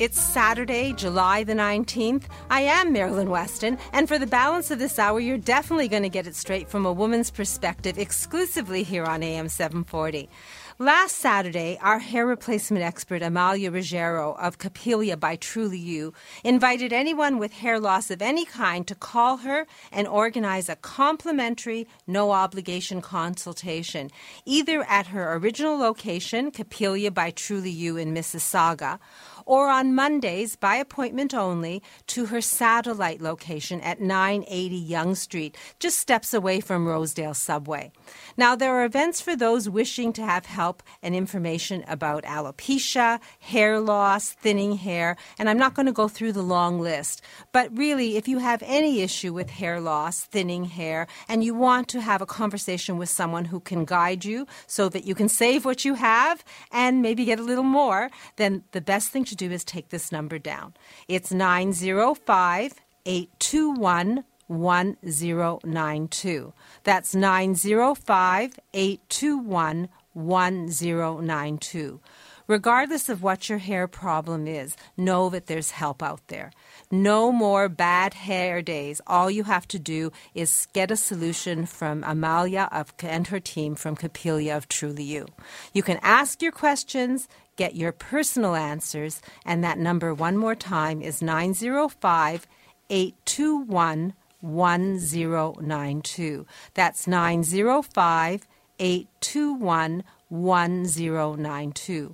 It's Saturday, July the 19th. I am Marilyn Weston, and for the balance of this hour, you're definitely going to get it straight from a woman's perspective exclusively here on AM 740. Last Saturday, our hair replacement expert Amalia Ruggiero of Capilia by Truly You invited anyone with hair loss of any kind to call her and organize a complimentary, no obligation consultation, either at her original location, Capilia by Truly You in Mississauga, or on Mondays by appointment only to her satellite location at 980 Yonge Street, just steps away from Rosedale Subway. Now, there are events for those wishing to have help and information about alopecia, hair loss, thinning hair, and I'm not going to go through the long list. But really, if you have any issue with hair loss, thinning hair, and you want to have a conversation with someone who can guide you so that you can save what you have and maybe get a little more, then the best thing to do is take this number down. It's 905 821 1092. That's 905 821 1092. Regardless of what your hair problem is, know that there's help out there. No more bad hair days. All you have to do is get a solution from Amalia of, and her team from Capilia of Truly You. You can ask your questions, get your personal answers, and that number one more time is 905 821 1092. That's 905 821 1092.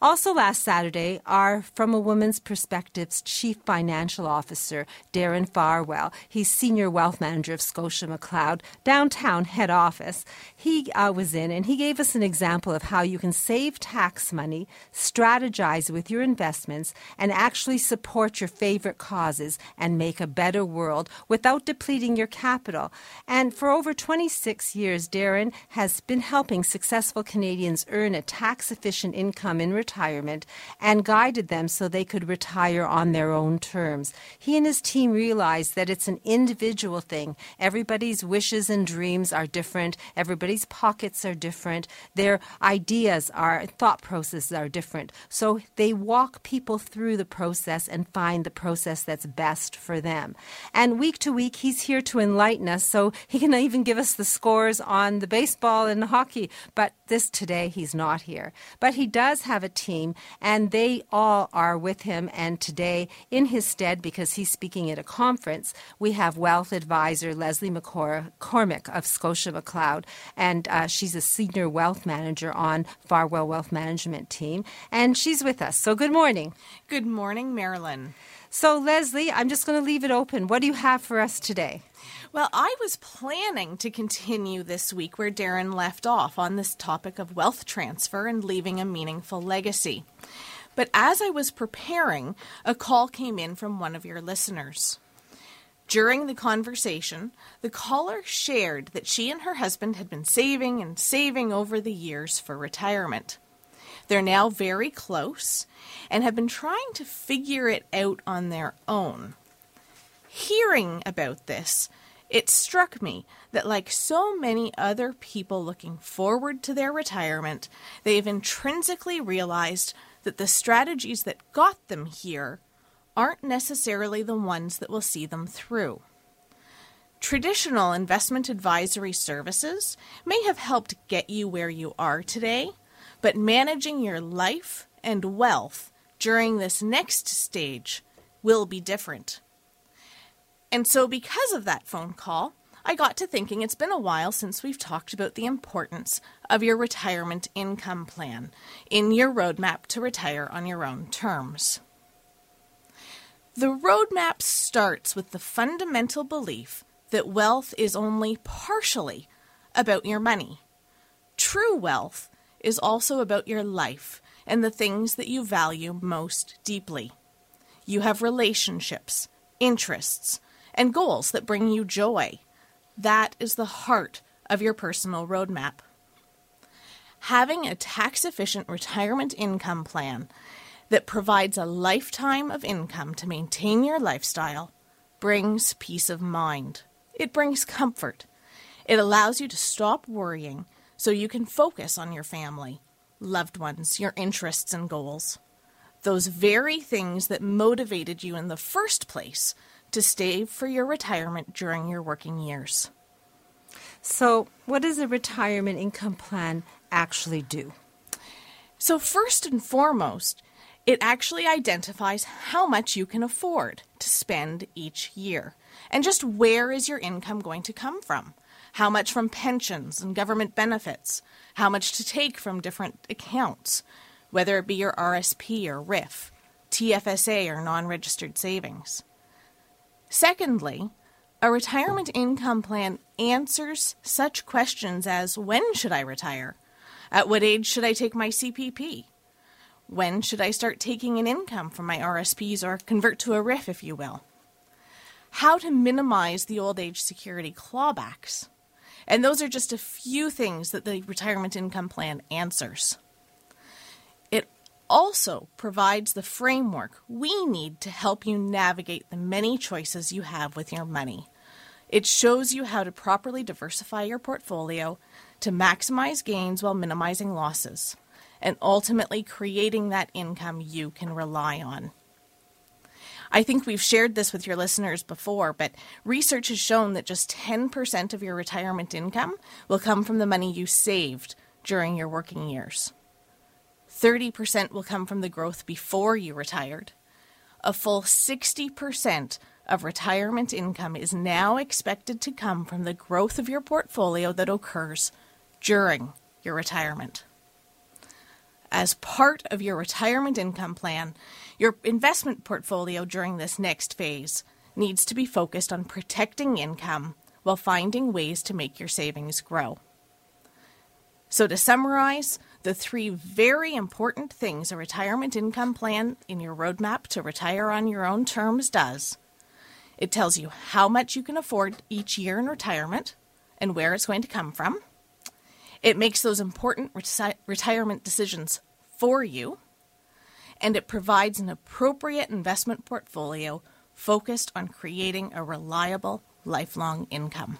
Also, last Saturday, our From a Woman's Perspectives Chief Financial Officer, Darren Farwell, he's Senior Wealth Manager of Scotia McLeod, downtown head office, he uh, was in and he gave us an example of how you can save tax money, strategize with your investments, and actually support your favorite causes and make a better world without depleting your capital. And for over 26 years, Darren has been helping successful Canadians earn a tax efficient income in retirement and guided them so they could retire on their own terms. He and his team realized that it's an individual thing. Everybody's wishes and dreams are different, everybody's pockets are different, their ideas are, thought processes are different. So they walk people through the process and find the process that's best for them. And week to week, he's here to enlighten us, so he can even give us the scores on the baseball and the hockey. But this today he's not here. But he does have a team, and they all are with him. And today, in his stead, because he's speaking at a conference, we have wealth advisor Leslie McCormick of Scotia McLeod, and uh, she's a senior wealth manager on Farwell Wealth Management team, and she's with us. So good morning. Good morning, Marilyn. So, Leslie, I'm just going to leave it open. What do you have for us today? Well, I was planning to continue this week where Darren left off on this topic of wealth transfer and leaving a meaningful legacy. But as I was preparing, a call came in from one of your listeners. During the conversation, the caller shared that she and her husband had been saving and saving over the years for retirement. They're now very close and have been trying to figure it out on their own. Hearing about this, it struck me that, like so many other people looking forward to their retirement, they've intrinsically realized that the strategies that got them here aren't necessarily the ones that will see them through. Traditional investment advisory services may have helped get you where you are today, but managing your life and wealth during this next stage will be different. And so, because of that phone call, I got to thinking it's been a while since we've talked about the importance of your retirement income plan in your roadmap to retire on your own terms. The roadmap starts with the fundamental belief that wealth is only partially about your money. True wealth is also about your life and the things that you value most deeply. You have relationships, interests, and goals that bring you joy. That is the heart of your personal roadmap. Having a tax efficient retirement income plan that provides a lifetime of income to maintain your lifestyle brings peace of mind. It brings comfort. It allows you to stop worrying so you can focus on your family, loved ones, your interests and goals. Those very things that motivated you in the first place to save for your retirement during your working years. So, what does a retirement income plan actually do? So, first and foremost, it actually identifies how much you can afford to spend each year and just where is your income going to come from. How much from pensions and government benefits, how much to take from different accounts, whether it be your RSP or RRIF, TFSA or non registered savings. Secondly, a retirement income plan answers such questions as when should I retire? At what age should I take my CPP? When should I start taking an income from my RSPs or convert to a RRIF, if you will? How to minimize the old age security clawbacks. And those are just a few things that the retirement income plan answers. Also provides the framework we need to help you navigate the many choices you have with your money. It shows you how to properly diversify your portfolio to maximize gains while minimizing losses and ultimately creating that income you can rely on. I think we've shared this with your listeners before, but research has shown that just 10% of your retirement income will come from the money you saved during your working years. 30% will come from the growth before you retired. A full 60% of retirement income is now expected to come from the growth of your portfolio that occurs during your retirement as part of your retirement income plan, your investment portfolio during this next phase needs to be focused on protecting income while finding ways to make your savings grow. So, to summarize, the three very important things a retirement income plan in your roadmap to retire on your own terms does it tells you how much you can afford each year in retirement and where it's going to come from. It makes those important reti- retirement decisions for you, and it provides an appropriate investment portfolio focused on creating a reliable lifelong income.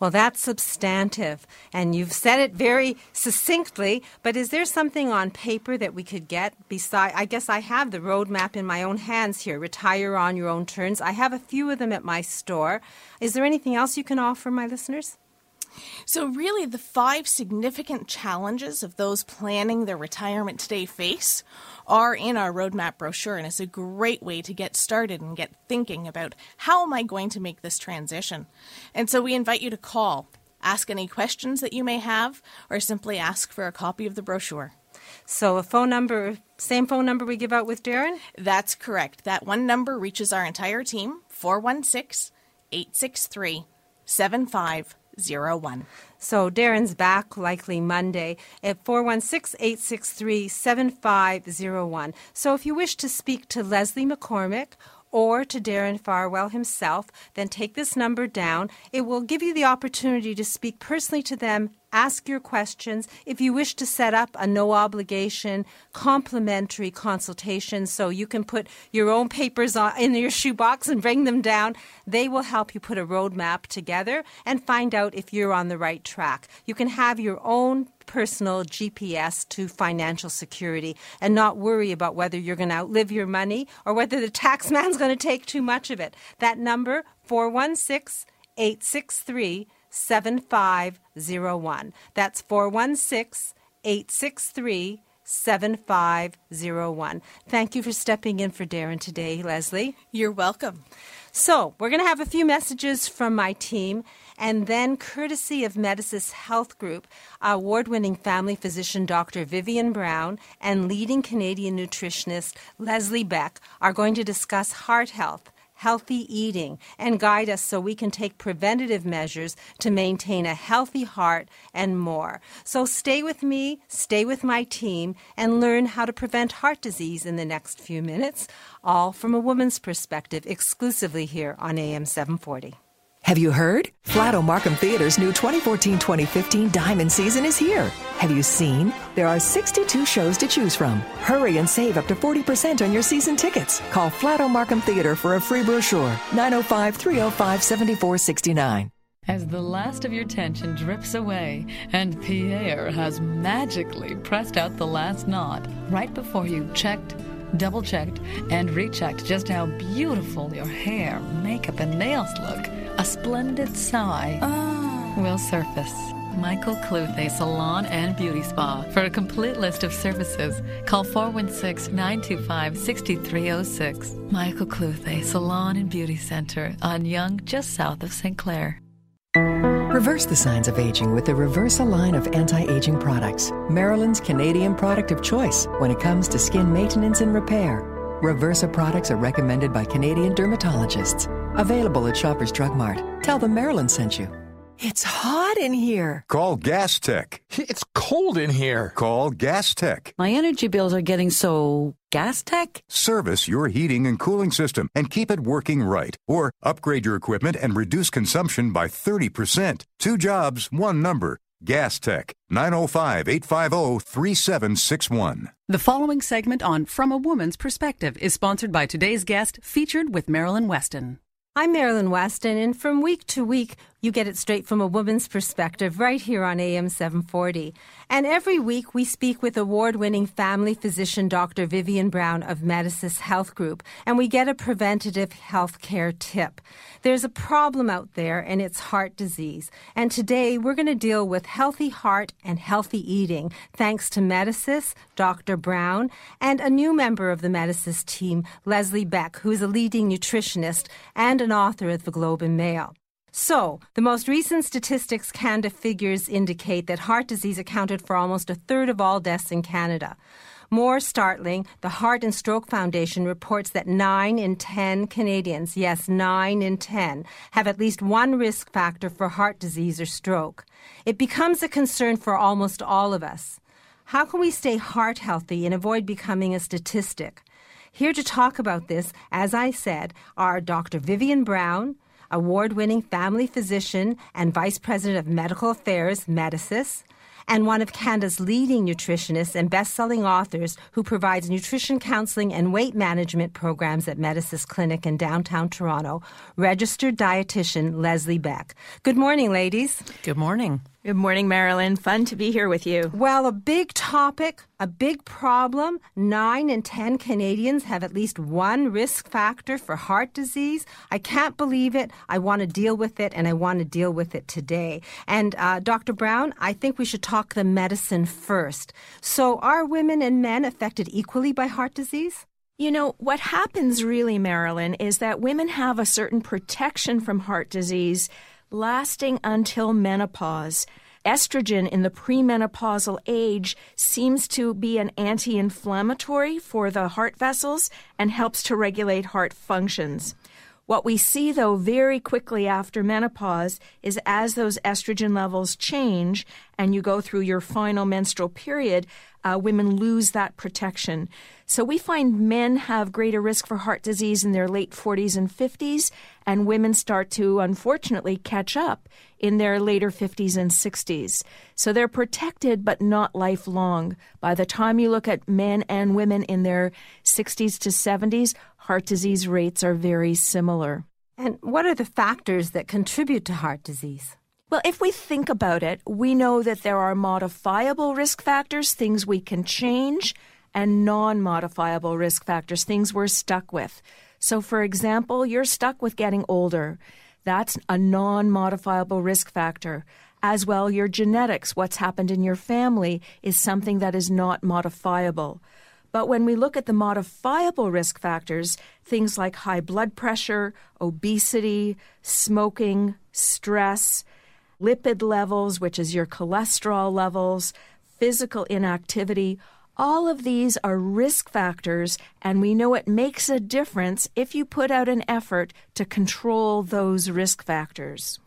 Well, that's substantive, and you've said it very succinctly. But is there something on paper that we could get beside? I guess I have the roadmap in my own hands here. Retire on your own terms. I have a few of them at my store. Is there anything else you can offer my listeners? So, really, the five significant challenges of those planning their retirement today face are in our roadmap brochure, and it's a great way to get started and get thinking about how am I going to make this transition. And so, we invite you to call, ask any questions that you may have, or simply ask for a copy of the brochure. So, a phone number, same phone number we give out with Darren? That's correct. That one number reaches our entire team 416 863 7501. So Darren's back likely Monday at 416 863 7501. So if you wish to speak to Leslie McCormick or to Darren Farwell himself, then take this number down. It will give you the opportunity to speak personally to them ask your questions. If you wish to set up a no obligation complimentary consultation so you can put your own papers in your shoebox and bring them down, they will help you put a roadmap together and find out if you're on the right track. You can have your own personal GPS to financial security and not worry about whether you're going to outlive your money or whether the tax man's going to take too much of it. That number 416 863 7501. That's 416 863 7501. Thank you for stepping in for Darren today, Leslie. You're welcome. So, we're going to have a few messages from my team, and then, courtesy of Medicis Health Group, award winning family physician Dr. Vivian Brown and leading Canadian nutritionist Leslie Beck are going to discuss heart health healthy eating and guide us so we can take preventative measures to maintain a healthy heart and more. So stay with me, stay with my team, and learn how to prevent heart disease in the next few minutes, all from a woman's perspective, exclusively here on AM 740. Have you heard? Flato Markham Theater's new 2014 2015 Diamond Season is here. Have you seen? There are 62 shows to choose from. Hurry and save up to 40% on your season tickets. Call Flato Markham Theater for a free brochure. 905 305 7469. As the last of your tension drips away and Pierre has magically pressed out the last knot right before you checked double checked, and rechecked just how beautiful your hair, makeup, and nails look, a splendid sigh oh. will surface. Michael Cluthe Salon and Beauty Spa. For a complete list of services, call 416 925 6306. Michael Cluthe Salon and Beauty Center on Yonge, just south of St. Clair. Reverse the signs of aging with the Reversa line of anti aging products, Marilyn's Canadian product of choice when it comes to skin maintenance and repair. Reversa products are recommended by Canadian dermatologists. Available at Shoppers Drug Mart. Tell them Marilyn sent you. It's hot in here. Call Gas Tech. It's cold in here. Call Gas Tech. My energy bills are getting so Gas Tech? Service your heating and cooling system and keep it working right. Or upgrade your equipment and reduce consumption by 30%. Two jobs, one number. Gas Tech, 905 850 3761. The following segment on From a Woman's Perspective is sponsored by today's guest, featured with Marilyn Weston. I'm Marilyn Weston, and from week to week, you get it straight from a woman's perspective right here on AM 740. And every week we speak with award winning family physician Dr. Vivian Brown of Medicis Health Group, and we get a preventative health care tip. There's a problem out there, and it's heart disease. And today we're going to deal with healthy heart and healthy eating, thanks to Medicis, Dr. Brown, and a new member of the Medicis team, Leslie Beck, who is a leading nutritionist and an author of the Globe and Mail. So, the most recent statistics Canada figures indicate that heart disease accounted for almost a third of all deaths in Canada. More startling, the Heart and Stroke Foundation reports that 9 in 10 Canadians, yes, 9 in 10, have at least one risk factor for heart disease or stroke. It becomes a concern for almost all of us. How can we stay heart healthy and avoid becoming a statistic? Here to talk about this, as I said, are Dr. Vivian Brown, award winning family physician and vice president of medical affairs, Medicis, and one of Canada's leading nutritionists and best selling authors who provides nutrition counseling and weight management programs at Medicis Clinic in downtown Toronto, registered dietitian Leslie Beck. Good morning, ladies. Good morning. Good morning, Marilyn. Fun to be here with you. Well, a big topic, a big problem. Nine in 10 Canadians have at least one risk factor for heart disease. I can't believe it. I want to deal with it, and I want to deal with it today. And uh, Dr. Brown, I think we should talk the medicine first. So, are women and men affected equally by heart disease? You know, what happens really, Marilyn, is that women have a certain protection from heart disease lasting until menopause. Estrogen in the premenopausal age seems to be an anti inflammatory for the heart vessels and helps to regulate heart functions. What we see, though, very quickly after menopause is as those estrogen levels change and you go through your final menstrual period, uh, women lose that protection. So we find men have greater risk for heart disease in their late 40s and 50s, and women start to unfortunately catch up in their later 50s and 60s. So they're protected, but not lifelong. By the time you look at men and women in their 60s to 70s, heart disease rates are very similar. And what are the factors that contribute to heart disease? Well, if we think about it, we know that there are modifiable risk factors, things we can change, and non modifiable risk factors, things we're stuck with. So, for example, you're stuck with getting older. That's a non modifiable risk factor. As well, your genetics, what's happened in your family, is something that is not modifiable. But when we look at the modifiable risk factors, things like high blood pressure, obesity, smoking, stress, lipid levels, which is your cholesterol levels, physical inactivity, all of these are risk factors, and we know it makes a difference if you put out an effort to control those risk factors.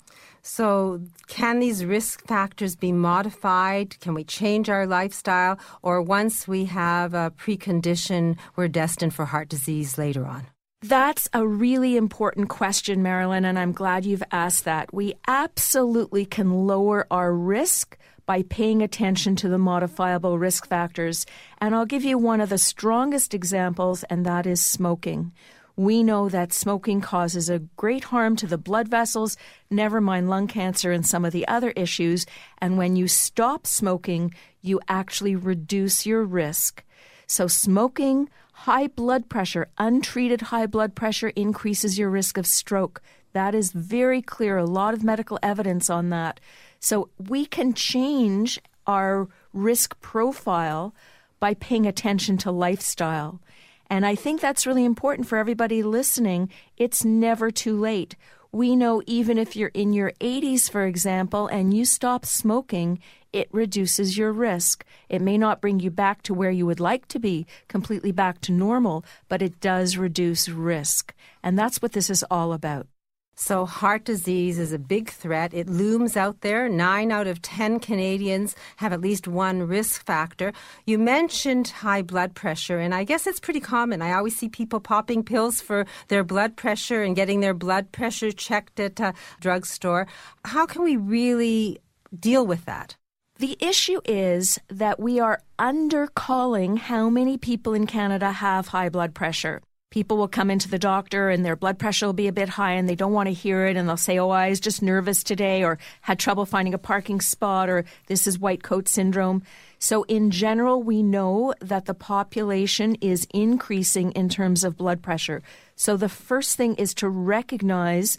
So, can these risk factors be modified? Can we change our lifestyle? Or once we have a precondition, we're destined for heart disease later on? That's a really important question, Marilyn, and I'm glad you've asked that. We absolutely can lower our risk by paying attention to the modifiable risk factors. And I'll give you one of the strongest examples, and that is smoking. We know that smoking causes a great harm to the blood vessels, never mind lung cancer and some of the other issues. And when you stop smoking, you actually reduce your risk. So, smoking, high blood pressure, untreated high blood pressure increases your risk of stroke. That is very clear, a lot of medical evidence on that. So, we can change our risk profile by paying attention to lifestyle. And I think that's really important for everybody listening. It's never too late. We know even if you're in your 80s, for example, and you stop smoking, it reduces your risk. It may not bring you back to where you would like to be, completely back to normal, but it does reduce risk. And that's what this is all about. So, heart disease is a big threat. It looms out there. Nine out of 10 Canadians have at least one risk factor. You mentioned high blood pressure, and I guess it's pretty common. I always see people popping pills for their blood pressure and getting their blood pressure checked at a drugstore. How can we really deal with that? The issue is that we are undercalling how many people in Canada have high blood pressure people will come into the doctor and their blood pressure will be a bit high and they don't want to hear it and they'll say, Oh, I was just nervous today or had trouble finding a parking spot or this is white coat syndrome. So, in general, we know that the population is increasing in terms of blood pressure. So, the first thing is to recognize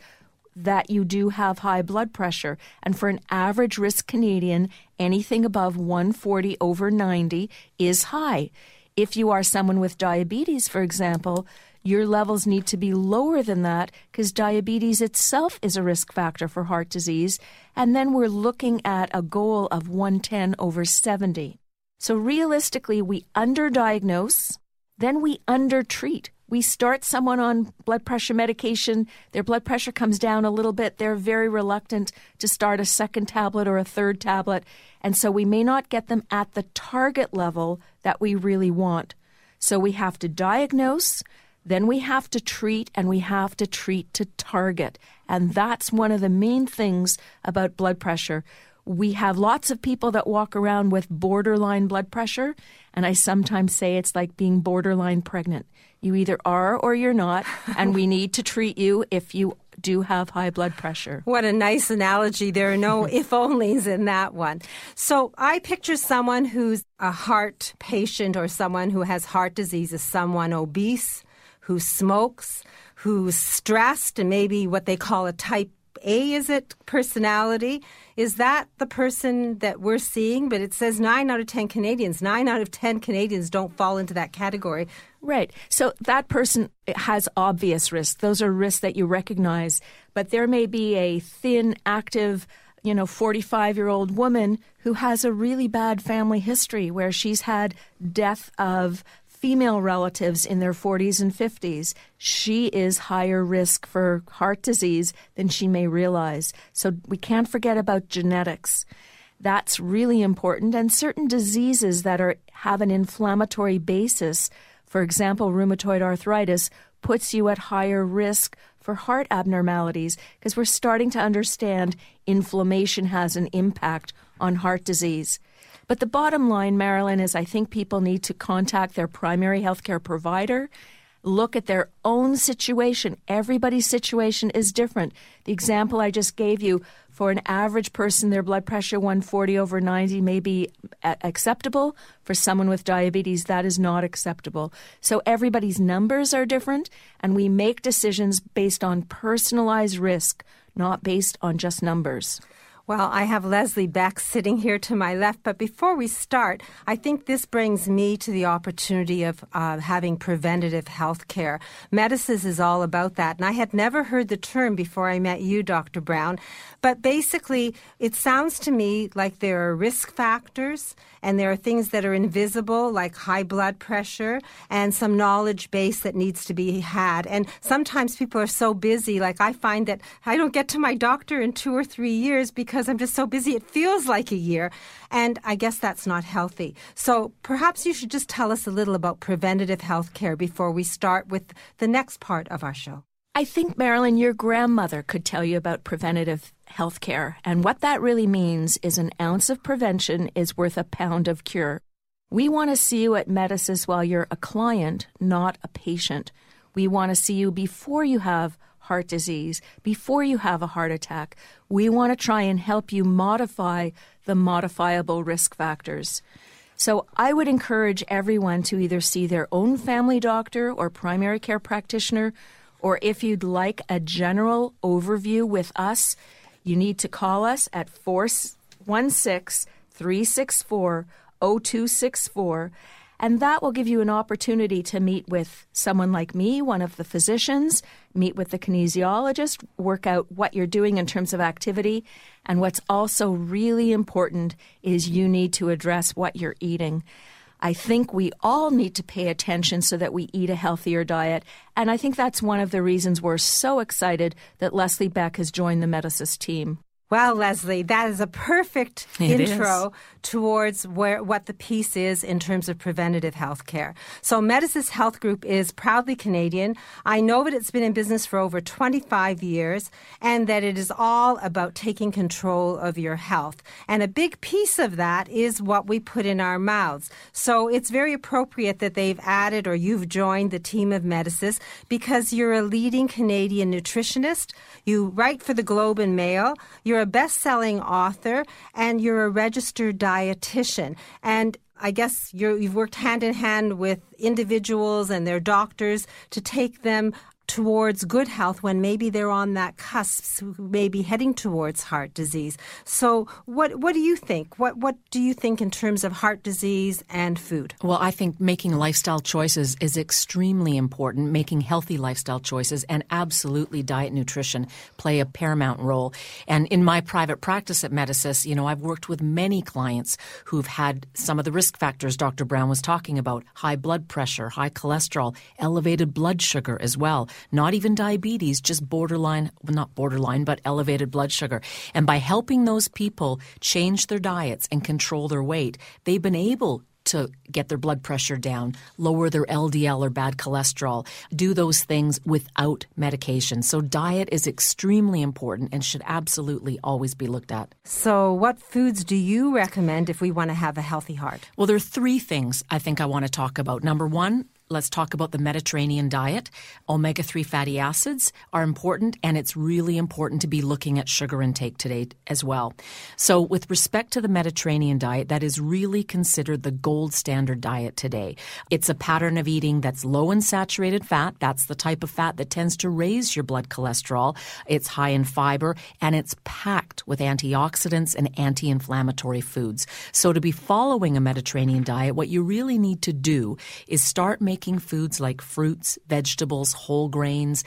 that you do have high blood pressure. And for an average risk Canadian, anything above 140 over 90 is high. If you are someone with diabetes, for example, your levels need to be lower than that because diabetes itself is a risk factor for heart disease. And then we're looking at a goal of 110 over 70. So realistically, we underdiagnose, then we undertreat. We start someone on blood pressure medication, their blood pressure comes down a little bit, they're very reluctant to start a second tablet or a third tablet, and so we may not get them at the target level that we really want. So we have to diagnose, then we have to treat, and we have to treat to target. And that's one of the main things about blood pressure. We have lots of people that walk around with borderline blood pressure, and I sometimes say it's like being borderline pregnant. You either are or you're not, and we need to treat you if you do have high blood pressure. What a nice analogy. There are no if onlys in that one. So I picture someone who's a heart patient or someone who has heart disease as someone obese, who smokes, who's stressed, and maybe what they call a type a, is it personality? Is that the person that we're seeing? But it says nine out of 10 Canadians. Nine out of 10 Canadians don't fall into that category. Right. So that person has obvious risks. Those are risks that you recognize. But there may be a thin, active, you know, 45 year old woman who has a really bad family history where she's had death of female relatives in their 40s and 50s, she is higher risk for heart disease than she may realize. So we can't forget about genetics. That's really important. And certain diseases that are have an inflammatory basis, for example, rheumatoid arthritis, puts you at higher risk for heart abnormalities because we're starting to understand inflammation has an impact on heart disease. But the bottom line, Marilyn, is I think people need to contact their primary healthcare provider look at their own situation. Everybody's situation is different. The example I just gave you for an average person, their blood pressure 140 over 90 may be acceptable. For someone with diabetes, that is not acceptable. So everybody's numbers are different, and we make decisions based on personalized risk, not based on just numbers. Well, I have Leslie Beck sitting here to my left, but before we start, I think this brings me to the opportunity of uh, having preventative health care. Medicis is all about that, and I had never heard the term before I met you, Dr. Brown. But basically, it sounds to me like there are risk factors and there are things that are invisible, like high blood pressure, and some knowledge base that needs to be had. And sometimes people are so busy, like I find that I don't get to my doctor in two or three years because I'm just so busy. It feels like a year. And I guess that's not healthy. So perhaps you should just tell us a little about preventative health care before we start with the next part of our show. I think, Marilyn, your grandmother could tell you about preventative health care. And what that really means is an ounce of prevention is worth a pound of cure. We want to see you at Medicis while you're a client, not a patient. We want to see you before you have heart disease, before you have a heart attack. We want to try and help you modify the modifiable risk factors. So I would encourage everyone to either see their own family doctor or primary care practitioner or if you'd like a general overview with us, you need to call us at 416 364 0264. And that will give you an opportunity to meet with someone like me, one of the physicians, meet with the kinesiologist, work out what you're doing in terms of activity. And what's also really important is you need to address what you're eating. I think we all need to pay attention so that we eat a healthier diet. And I think that's one of the reasons we're so excited that Leslie Beck has joined the Medicis team. Well, Leslie, that is a perfect It intro is. towards where what the piece is in terms of preventative health care. So, Medicis Health Group is proudly Canadian. I know that it's been in business for over 25 years and that it is all about taking control of your health. And a big piece of that is what we put in our mouths. So, it's very appropriate that they've added or you've joined the team of Medicis because you're a leading Canadian nutritionist. You write for the Globe and Mail. You're a best selling author and you're a registered dietitian. And I guess you have worked hand in hand with individuals and their doctors to take them towards good health when maybe they're on that cusp, maybe heading towards heart disease. So, what what do you think? What what do you think in terms of heart disease and food? Well, I think making lifestyle choices is extremely important. Making healthy lifestyle choices and absolutely diet nutrition play a paramount role. And in my private practice at Medicis, you know, I've worked with many clients who've had some of the risk factors Dr. Brown was talking about high blood pressure, high cholesterol, elevated blood sugar as well. Not even diabetes, just borderline, well, not borderline, but elevated blood sugar. And by helping those people change their diets and control their weight, they've been able to get their blood pressure down, lower their LDL or bad cholesterol, do those things without medication. So, diet is extremely important and should absolutely always be looked at. So, what foods do you recommend if we want to have a healthy heart? Well, there are three things I think I want to talk about. Number one, let's talk about the Mediterranean diet. Omega 3 fatty acids are important, and it's really important to be looking at sugar intake today as well. So, with respect to the Mediterranean diet, that is really considered the gold standard diet today. It's a pattern of eating that's low in saturated fat. That's the type of fat that tends to raise your blood cholesterol. It's high in fiber, and it's packed with antioxidants and anti inflammatory foods. So, to be following a Mediterranean diet, what you really need to do is start making foods like fruits, vegetables, whole grains,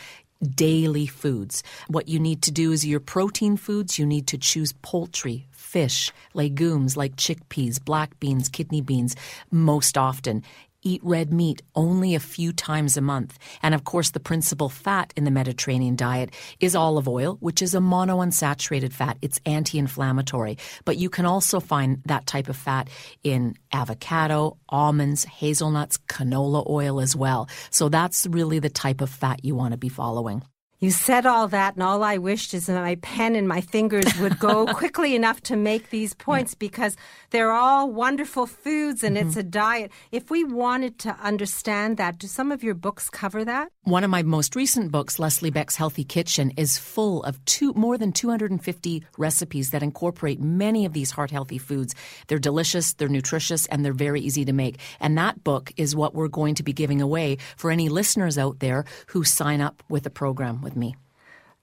daily foods. What you need to do is your protein foods, you need to choose poultry, fish, legumes like chickpeas, black beans, kidney beans most often. Eat red meat only a few times a month. And of course, the principal fat in the Mediterranean diet is olive oil, which is a monounsaturated fat. It's anti inflammatory. But you can also find that type of fat in avocado, almonds, hazelnuts, canola oil as well. So that's really the type of fat you want to be following. You said all that, and all I wished is that my pen and my fingers would go quickly enough to make these points because they're all wonderful foods and it's mm-hmm. a diet. If we wanted to understand that, do some of your books cover that? One of my most recent books, Leslie Beck's Healthy Kitchen, is full of two, more than 250 recipes that incorporate many of these heart healthy foods. They're delicious, they're nutritious, and they're very easy to make. And that book is what we're going to be giving away for any listeners out there who sign up with the program with me.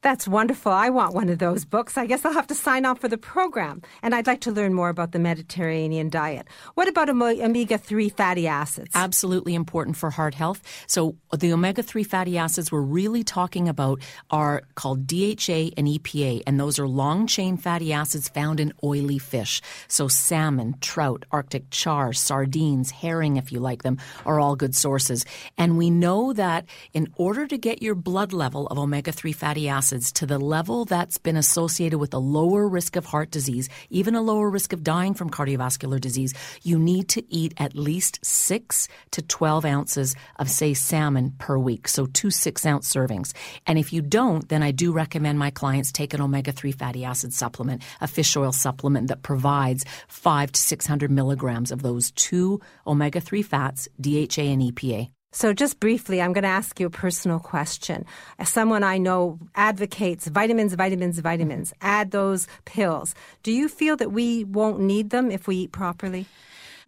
That's wonderful. I want one of those books. I guess I'll have to sign up for the program. And I'd like to learn more about the Mediterranean diet. What about omega 3 fatty acids? Absolutely important for heart health. So, the omega 3 fatty acids we're really talking about are called DHA and EPA, and those are long chain fatty acids found in oily fish. So, salmon, trout, Arctic char, sardines, herring, if you like them, are all good sources. And we know that in order to get your blood level of omega 3 fatty acids, acids to the level that's been associated with a lower risk of heart disease, even a lower risk of dying from cardiovascular disease, you need to eat at least 6 to 12 ounces of, say, salmon per week. So two six ounce servings. And if you don't, then I do recommend my clients take an omega 3 fatty acid supplement, a fish oil supplement that provides 5 to 600 milligrams of those two omega 3 fats, DHA and EPA. So, just briefly, I'm going to ask you a personal question. As someone I know advocates vitamins, vitamins, vitamins, add those pills. Do you feel that we won't need them if we eat properly?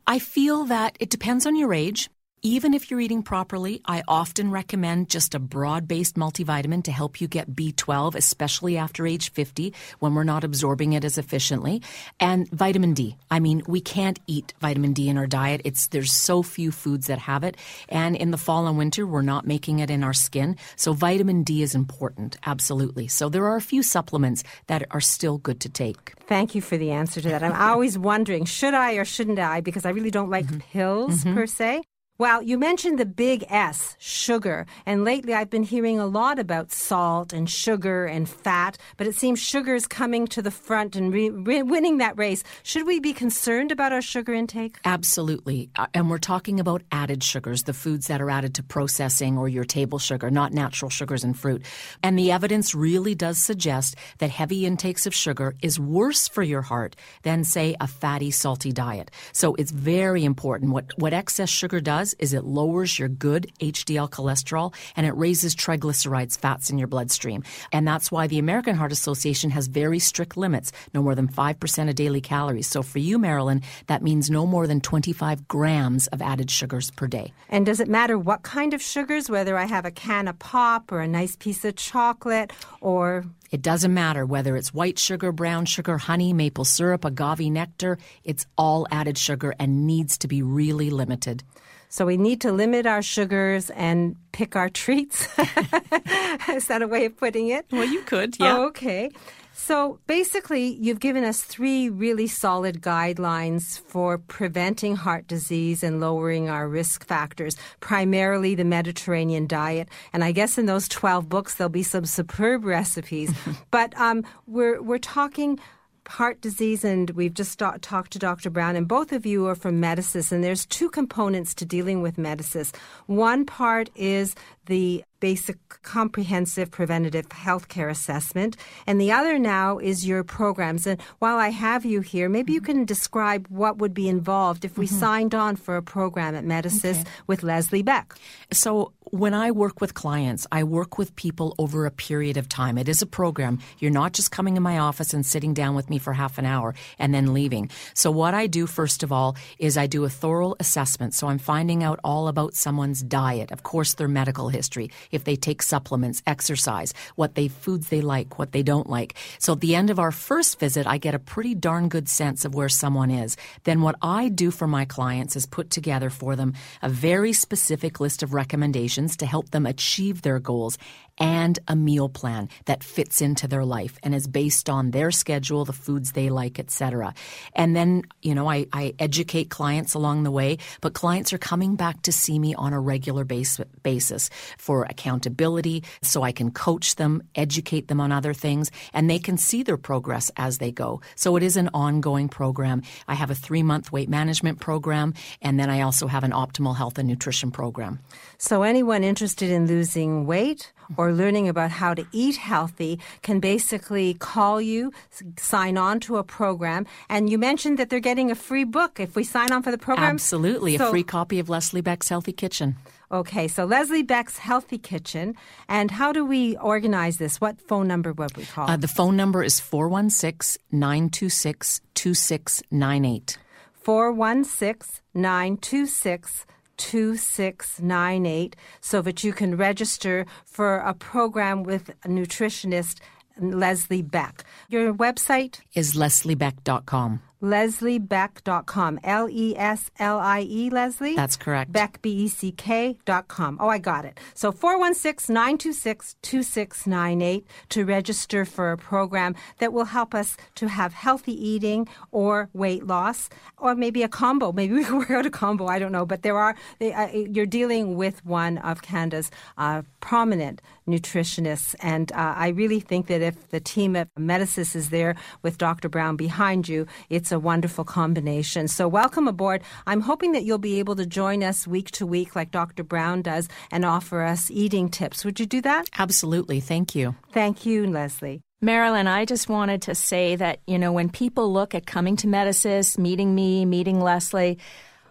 I feel that it depends on your age. Even if you're eating properly, I often recommend just a broad based multivitamin to help you get B12, especially after age 50 when we're not absorbing it as efficiently. And vitamin D. I mean, we can't eat vitamin D in our diet. It's, there's so few foods that have it. And in the fall and winter, we're not making it in our skin. So vitamin D is important. Absolutely. So there are a few supplements that are still good to take. Thank you for the answer to that. I'm always wondering, should I or shouldn't I? Because I really don't like mm-hmm. pills mm-hmm. per se. Well, you mentioned the big S, sugar, and lately I've been hearing a lot about salt and sugar and fat, but it seems sugar is coming to the front and re- re- winning that race. Should we be concerned about our sugar intake? Absolutely. Uh, and we're talking about added sugars, the foods that are added to processing or your table sugar, not natural sugars and fruit. And the evidence really does suggest that heavy intakes of sugar is worse for your heart than, say, a fatty, salty diet. So it's very important. What, what excess sugar does does is it lowers your good HDL cholesterol and it raises triglycerides, fats in your bloodstream. And that's why the American Heart Association has very strict limits, no more than 5% of daily calories. So for you, Marilyn, that means no more than 25 grams of added sugars per day. And does it matter what kind of sugars, whether I have a can of pop or a nice piece of chocolate or it doesn't matter whether it's white sugar, brown sugar, honey, maple syrup, agave nectar, it's all added sugar and needs to be really limited. So we need to limit our sugars and pick our treats. Is that a way of putting it? Well, you could, yeah. Oh, okay. So basically, you've given us three really solid guidelines for preventing heart disease and lowering our risk factors, primarily the Mediterranean diet. And I guess in those 12 books, there'll be some superb recipes. but um, we're, we're talking heart disease, and we've just talked to Dr. Brown, and both of you are from Medicis, and there's two components to dealing with Medicis. One part is the basic comprehensive preventative health care assessment. And the other now is your programs. And while I have you here, maybe you can describe what would be involved if we mm-hmm. signed on for a program at Medicis okay. with Leslie Beck. So when I work with clients, I work with people over a period of time. It is a program. You're not just coming in my office and sitting down with me for half an hour and then leaving. So what I do first of all is I do a thorough assessment. So I'm finding out all about someone's diet, of course their medical history, if they take supplements, exercise, what they foods they like, what they don't like. So at the end of our first visit, I get a pretty darn good sense of where someone is. Then what I do for my clients is put together for them a very specific list of recommendations to help them achieve their goals and a meal plan that fits into their life and is based on their schedule, the foods they like, etc. And then, you know, I, I, educate clients along the way, but clients are coming back to see me on a regular base, basis for accountability so I can coach them, educate them on other things, and they can see their progress as they go. So it is an ongoing program. I have a three month weight management program, and then I also have an optimal health and nutrition program. So anyone interested in losing weight or learning about how to eat healthy can basically call you, sign on to a program. And you mentioned that they're getting a free book if we sign on for the program. Absolutely. So, a free copy of Leslie Beck's Healthy Kitchen. Okay, so Leslie Beck's Healthy Kitchen. And how do we organize this? What phone number would we call? Uh, the phone number is 416 926 2698. 416 926 2698 so that you can register for a program with a nutritionist Leslie Beck. Your website is lesliebeck.com lesliebeck.com. L E S L I E, Leslie? That's correct. Beck, B E C K.com. Oh, I got it. So 416 926 2698 to register for a program that will help us to have healthy eating or weight loss, or maybe a combo. Maybe we can work out a combo. I don't know. But there are, uh, you're dealing with one of Canada's uh, prominent nutritionists. And uh, I really think that if the team at Medisys is there with Dr. Brown behind you, it's a wonderful combination. So, welcome aboard. I'm hoping that you'll be able to join us week to week, like Dr. Brown does, and offer us eating tips. Would you do that? Absolutely. Thank you. Thank you, Leslie. Marilyn, I just wanted to say that, you know, when people look at coming to Medisys, meeting me, meeting Leslie,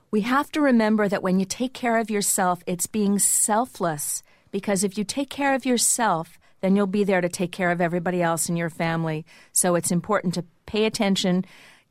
we have to remember that when you take care of yourself, it's being selfless. Because if you take care of yourself, then you'll be there to take care of everybody else in your family. So it's important to pay attention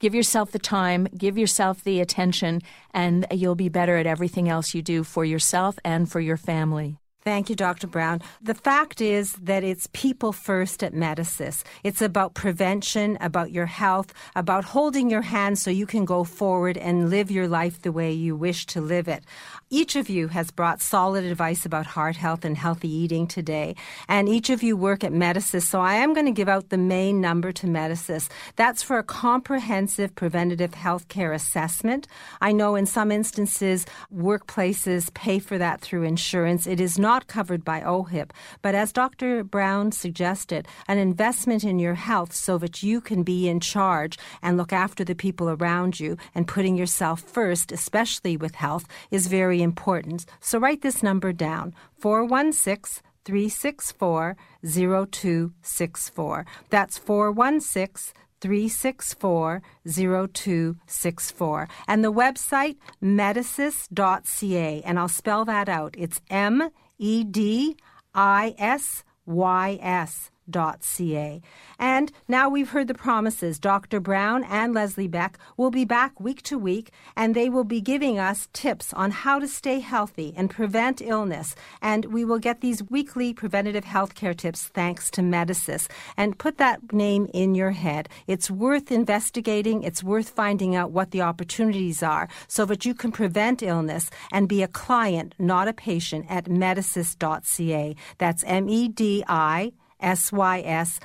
Give yourself the time, give yourself the attention, and you'll be better at everything else you do for yourself and for your family. Thank you, Dr. Brown. The fact is that it's people first at Medisys. It's about prevention, about your health, about holding your hand so you can go forward and live your life the way you wish to live it. Each of you has brought solid advice about heart health and healthy eating today, and each of you work at Medisys. So I am going to give out the main number to Medisys. That's for a comprehensive preventative health care assessment. I know in some instances workplaces pay for that through insurance. It is not covered by OHIP, but as Dr. Brown suggested, an investment in your health so that you can be in charge and look after the people around you and putting yourself first, especially with health, is very important. So write this number down 416 364 0264. That's 416 364 0264. And the website, medisys.ca. And I'll spell that out. It's M E D I S Y S ca. And now we've heard the promises. Dr. Brown and Leslie Beck will be back week to week, and they will be giving us tips on how to stay healthy and prevent illness. And we will get these weekly preventative health care tips thanks to Medisys. And put that name in your head. It's worth investigating, it's worth finding out what the opportunities are so that you can prevent illness and be a client, not a patient, at medisys.ca. That's M E D I sys.ca.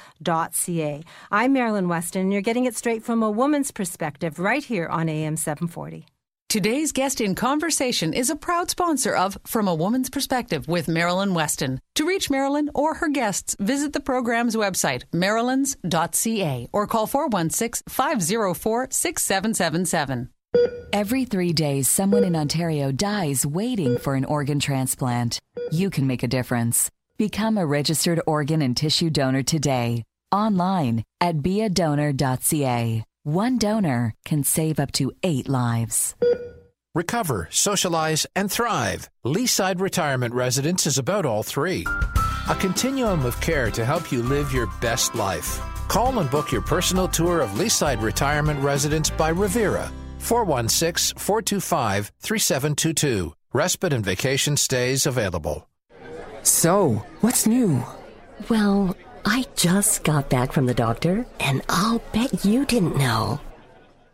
I'm Marilyn Weston, and you're getting it straight from a woman's perspective right here on AM 740. Today's guest in conversation is a proud sponsor of From a Woman's Perspective with Marilyn Weston. To reach Marilyn or her guests, visit the program's website, marilyns.ca, or call 416 504 6777. Every three days, someone in Ontario dies waiting for an organ transplant. You can make a difference. Become a registered organ and tissue donor today. Online at beadonor.ca. One donor can save up to eight lives. Recover, socialize, and thrive. Leaside Retirement Residence is about all three. A continuum of care to help you live your best life. Call and book your personal tour of Leaside Retirement Residence by Revera, 416 425 3722. Respite and vacation stays available. So, what's new? Well, I just got back from the doctor, and I'll bet you didn't know.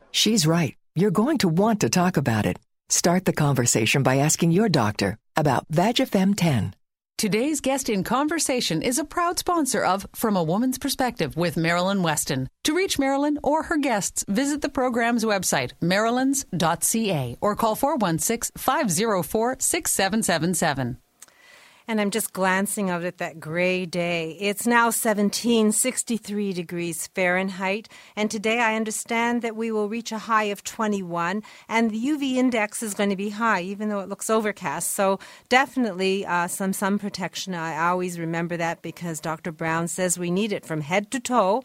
She's right. You're going to want to talk about it. Start the conversation by asking your doctor about Vagifem 10. Today's guest in conversation is a proud sponsor of From a Woman's Perspective with Marilyn Weston. To reach Marilyn or her guests, visit the program's website, marilyns.ca, or call 416 504 6777. And I'm just glancing out at that gray day. It's now 1763 degrees Fahrenheit. And today I understand that we will reach a high of 21. And the UV index is going to be high, even though it looks overcast. So definitely uh, some sun protection. I always remember that because Dr. Brown says we need it from head to toe.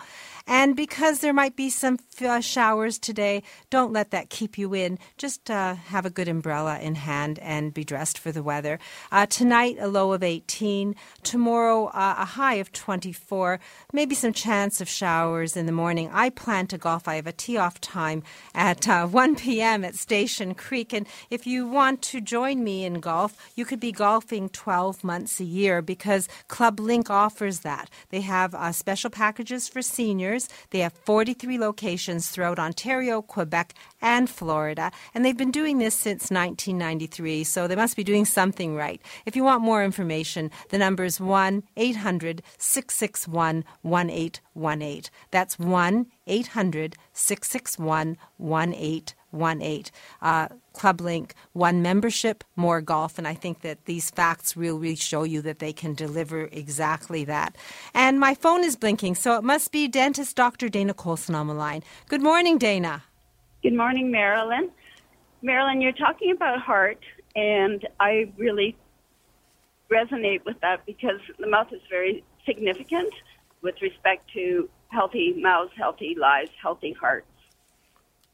And because there might be some uh, showers today, don't let that keep you in. Just uh, have a good umbrella in hand and be dressed for the weather. Uh, tonight, a low of 18. Tomorrow, uh, a high of 24. Maybe some chance of showers in the morning. I plan to golf. I have a tee off time at uh, 1 p.m. at Station Creek. And if you want to join me in golf, you could be golfing 12 months a year because Club Link offers that. They have uh, special packages for seniors. They have 43 locations throughout Ontario, Quebec, and Florida. And they've been doing this since 1993, so they must be doing something right. If you want more information, the number is 1 800 661 1818. That's 1 800 661 1818. Uh, Club Link, one membership, more golf. And I think that these facts really show you that they can deliver exactly that. And my phone is blinking, so it must be dentist Dr. Dana Colson on the line. Good morning, Dana. Good morning, Marilyn. Marilyn, you're talking about heart, and I really resonate with that because the mouth is very significant with respect to healthy mouths, healthy lives, healthy hearts.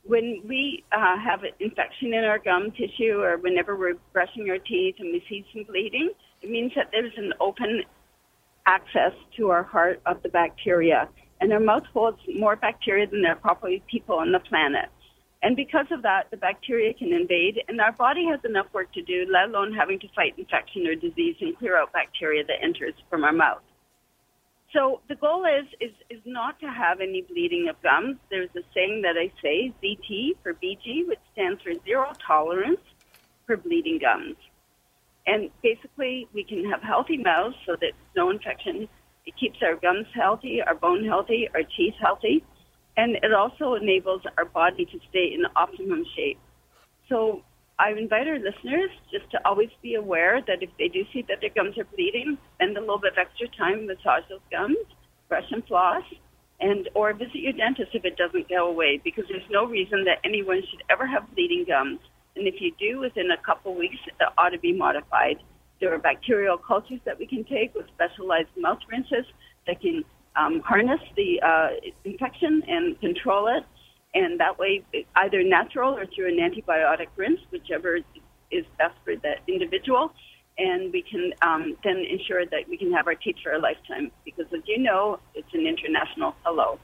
When we uh, have an infection in our gum tissue or whenever we're brushing our teeth and we see some bleeding, it means that there's an open access to our heart of the bacteria. And our mouth holds more bacteria than there are probably people on the planet. And because of that, the bacteria can invade, and our body has enough work to do, let alone having to fight infection or disease and clear out bacteria that enters from our mouth. So the goal is, is, is not to have any bleeding of gums. There's a saying that I say, ZT for BG, which stands for zero tolerance for bleeding gums. And basically, we can have healthy mouths so that no infection. It keeps our gums healthy, our bone healthy, our teeth healthy and it also enables our body to stay in optimum shape. So I invite our listeners just to always be aware that if they do see that their gums are bleeding, spend a little bit of extra time massage those gums, brush and floss, and or visit your dentist if it doesn't go away because there's no reason that anyone should ever have bleeding gums. And if you do, within a couple weeks, it ought to be modified. There are bacterial cultures that we can take with specialized mouth rinses that can um, harness the uh, infection and control it. And that way, either natural or through an antibiotic rinse, whichever is best for that individual. And we can um, then ensure that we can have our teeth for a lifetime because, as you know, it's an international hello.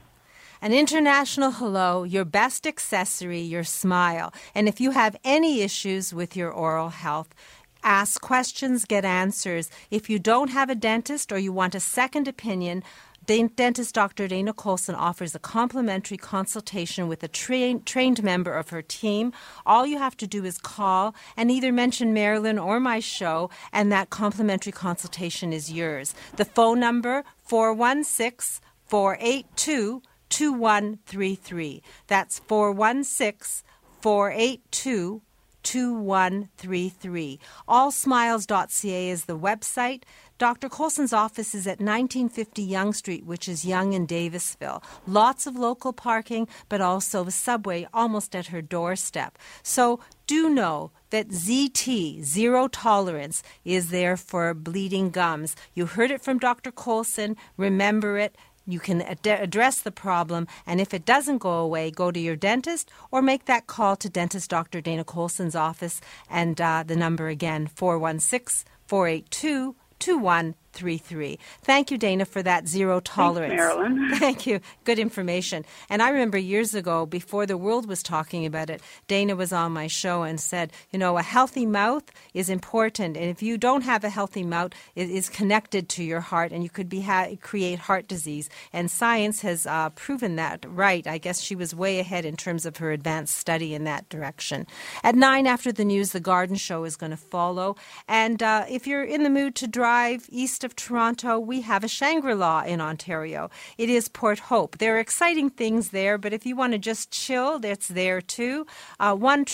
An international hello, your best accessory, your smile. And if you have any issues with your oral health, ask questions, get answers. If you don't have a dentist or you want a second opinion, Dentist Dr. Dana Colson offers a complimentary consultation with a train, trained member of her team. All you have to do is call and either mention Marilyn or my show, and that complimentary consultation is yours. The phone number 416 482 2133. That's 416 482 2133. Allsmiles.ca is the website. Dr. Colson's office is at 1950 Yonge Street, which is Yonge in Davisville. Lots of local parking, but also a subway almost at her doorstep. So do know that ZT, zero tolerance, is there for bleeding gums. You heard it from Dr. Colson. Remember it. You can ad- address the problem, and if it doesn't go away, go to your dentist or make that call to dentist Dr. Dana Colson's office. And uh, the number again, 416 482 two one. 2133. Thank you, Dana, for that zero tolerance. Thanks, Marilyn. Thank you. Good information. And I remember years ago, before the world was talking about it, Dana was on my show and said, you know, a healthy mouth is important. And if you don't have a healthy mouth, it is connected to your heart and you could be ha- create heart disease. And science has uh, proven that right. I guess she was way ahead in terms of her advanced study in that direction. At nine after the news, the garden show is going to follow. And uh, if you're in the mood to drive east of Toronto, we have a Shangri La in Ontario. It is Port Hope. There are exciting things there, but if you want to just chill, that's there too. Uh, 1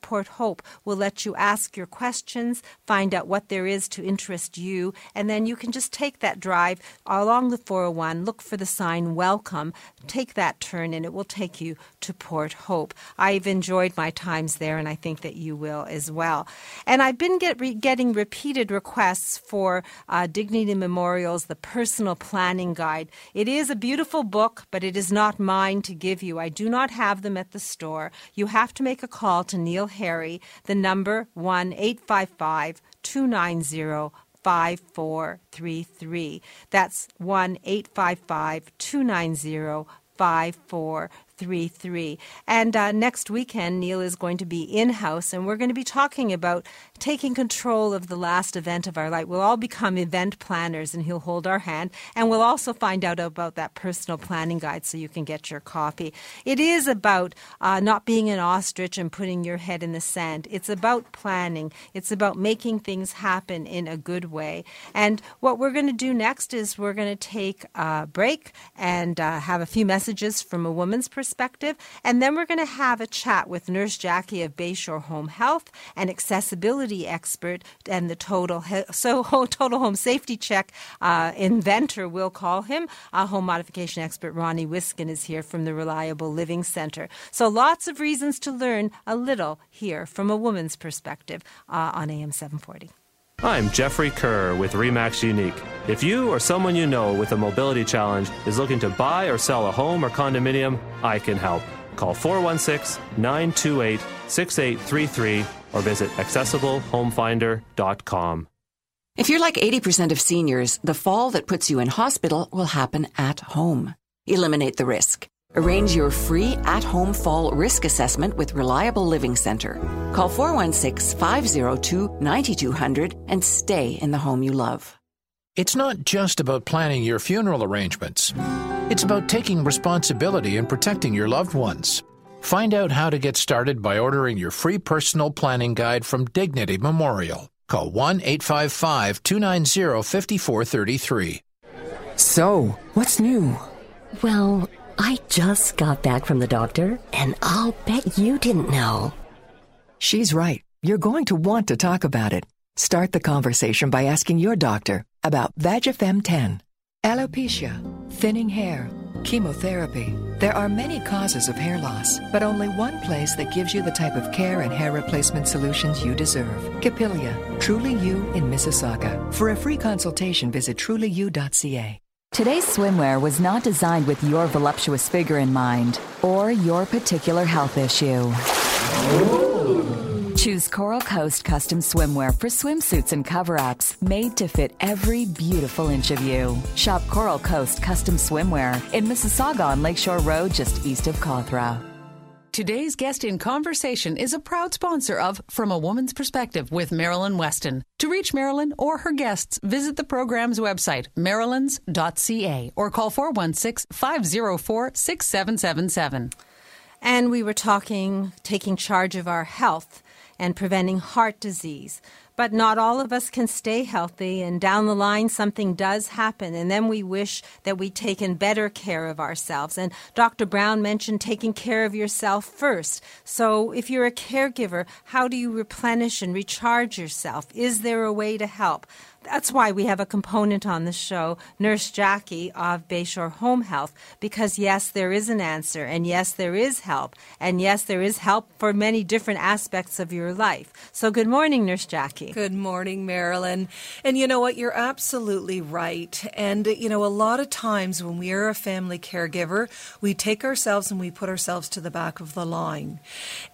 Port Hope will let you ask your questions, find out what there is to interest you, and then you can just take that drive along the 401, look for the sign Welcome, take that turn, and it will take you to Port Hope. I've enjoyed my times there, and I think that you will as well. And I've been get re- getting repeated requests for uh, dig Dignity Memorial's The Personal Planning Guide. It is a beautiful book, but it is not mine to give you. I do not have them at the store. You have to make a call to Neil Harry, the number 1 855 290 5433. That's 1 855 290 5433. And uh, next weekend, Neil is going to be in house, and we're going to be talking about taking control of the last event of our life. We'll all become event planners, and he'll hold our hand. And we'll also find out about that personal planning guide so you can get your copy. It is about uh, not being an ostrich and putting your head in the sand. It's about planning, it's about making things happen in a good way. And what we're going to do next is we're going to take a break and uh, have a few messages from a woman's perspective. And then we're going to have a chat with Nurse Jackie of Bayshore Home Health, and accessibility expert, and the total so total home safety check uh, inventor, we'll call him. Uh, home modification expert Ronnie Wiskin is here from the Reliable Living Center. So lots of reasons to learn a little here from a woman's perspective uh, on AM 740. I'm Jeffrey Kerr with REMAX Unique. If you or someone you know with a mobility challenge is looking to buy or sell a home or condominium, I can help. Call 416 928 6833 or visit accessiblehomefinder.com. If you're like 80% of seniors, the fall that puts you in hospital will happen at home. Eliminate the risk. Arrange your free at home fall risk assessment with Reliable Living Center. Call 416 502 9200 and stay in the home you love. It's not just about planning your funeral arrangements, it's about taking responsibility and protecting your loved ones. Find out how to get started by ordering your free personal planning guide from Dignity Memorial. Call 1 855 290 5433. So, what's new? Well, I just got back from the doctor, and I'll bet you didn't know. She's right. You're going to want to talk about it. Start the conversation by asking your doctor about Vagifem 10. Alopecia, thinning hair, chemotherapy. There are many causes of hair loss, but only one place that gives you the type of care and hair replacement solutions you deserve. Capilia, Truly You in Mississauga. For a free consultation, visit trulyu.ca. Today's swimwear was not designed with your voluptuous figure in mind or your particular health issue. Choose Coral Coast custom swimwear for swimsuits and cover ups made to fit every beautiful inch of you. Shop Coral Coast custom swimwear in Mississauga on Lakeshore Road, just east of Cawthra. Today's guest in conversation is a proud sponsor of From a Woman's Perspective with Marilyn Weston. To reach Marilyn or her guests, visit the program's website, marilyns.ca, or call 416 504 6777. And we were talking taking charge of our health and preventing heart disease. But not all of us can stay healthy, and down the line, something does happen, and then we wish that we'd taken better care of ourselves. And Dr. Brown mentioned taking care of yourself first. So, if you're a caregiver, how do you replenish and recharge yourself? Is there a way to help? That's why we have a component on the show, Nurse Jackie of Bayshore Home Health, because yes, there is an answer, and yes, there is help, and yes, there is help for many different aspects of your life. So, good morning, Nurse Jackie. Good morning, Marilyn. And you know what? You're absolutely right. And, you know, a lot of times when we are a family caregiver, we take ourselves and we put ourselves to the back of the line.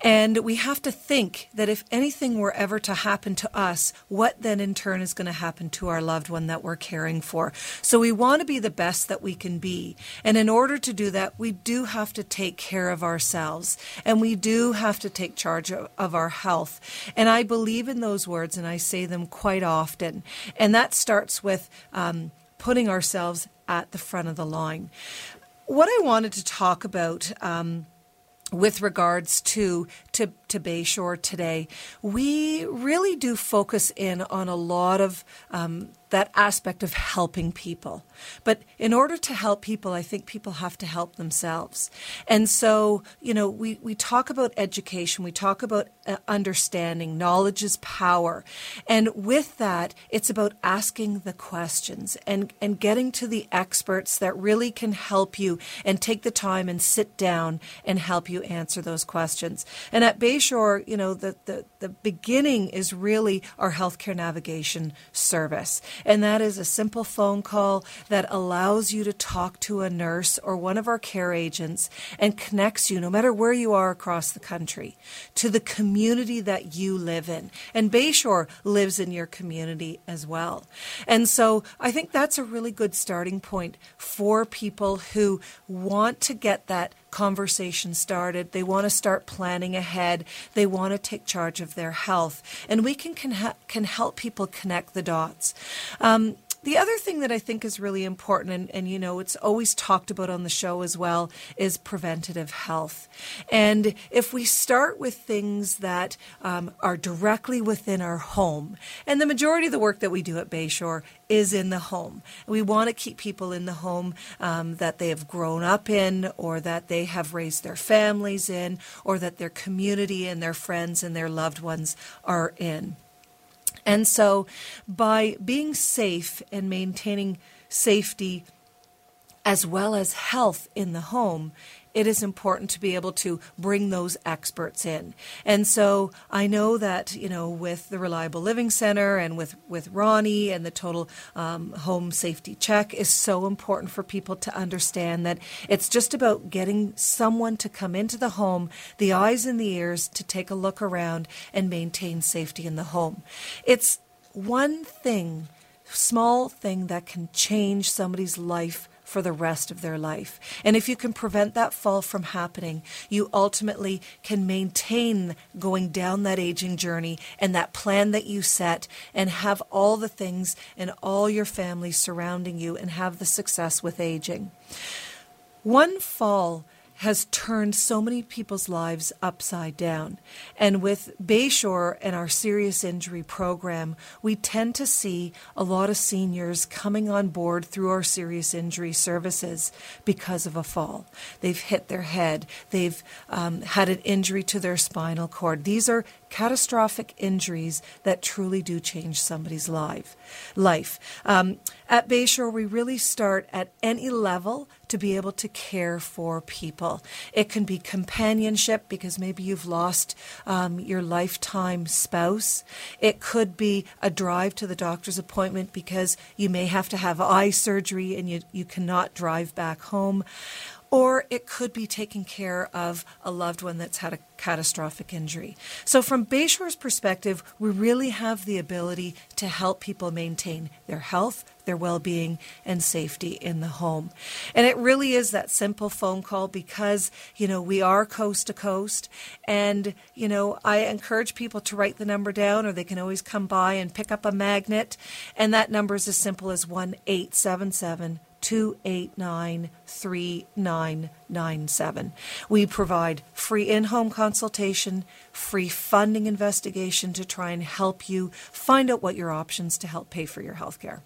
And we have to think that if anything were ever to happen to us, what then in turn is going to happen? Happen to our loved one that we're caring for. So we want to be the best that we can be. And in order to do that, we do have to take care of ourselves and we do have to take charge of, of our health. And I believe in those words and I say them quite often. And that starts with um, putting ourselves at the front of the line. What I wanted to talk about. Um, with regards to, to, to Bayshore today, we really do focus in on a lot of um, that aspect of helping people. But in order to help people, I think people have to help themselves. And so, you know, we, we talk about education, we talk about uh, understanding, knowledge is power. And with that, it's about asking the questions and, and getting to the experts that really can help you and take the time and sit down and help you answer those questions. And at Bayshore, you know, the, the, the beginning is really our healthcare navigation service. And that is a simple phone call that allows you to talk to a nurse or one of our care agents and connects you, no matter where you are across the country, to the community that you live in. And Bayshore lives in your community as well. And so I think that's a really good starting point for people who want to get that conversation started. They want to start planning ahead. They want to take charge of their health. And we can, can, can help people connect the dots. Um, the other thing that I think is really important, and, and, you know, it's always talked about on the show as well, is preventative health. And if we start with things that um, are directly within our home, and the majority of the work that we do at Bayshore is in the home. We want to keep people in the home um, that they have grown up in, or that they have raised their families in, or that their community and their friends and their loved ones are in. And so, by being safe and maintaining safety as well as health in the home, it is important to be able to bring those experts in. And so I know that, you know, with the Reliable Living Center and with, with Ronnie and the total um, home safety check is so important for people to understand that it's just about getting someone to come into the home, the eyes and the ears to take a look around and maintain safety in the home. It's one thing, small thing that can change somebody's life for the rest of their life. And if you can prevent that fall from happening, you ultimately can maintain going down that aging journey and that plan that you set and have all the things and all your family surrounding you and have the success with aging. One fall has turned so many people's lives upside down. And with Bayshore and our serious injury program, we tend to see a lot of seniors coming on board through our serious injury services because of a fall. They've hit their head, they've um, had an injury to their spinal cord. These are catastrophic injuries that truly do change somebody's life. Life. Um, at Bayshore, we really start at any level to be able to care for people. It can be companionship because maybe you've lost um, your lifetime spouse. It could be a drive to the doctor's appointment because you may have to have eye surgery and you, you cannot drive back home or it could be taking care of a loved one that's had a catastrophic injury. So, from Bayshore's perspective, we really have the ability to help people maintain their health, their well being, and safety in the home. And it really is that simple phone call because, you know, we are coast to coast. And, you know, I encourage people to write the number down or they can always come by and pick up a magnet. And that number is as simple as 1 877 289 3997. We provide free in home consultation, free funding investigation to try and help you find out what your options to help pay for your health care.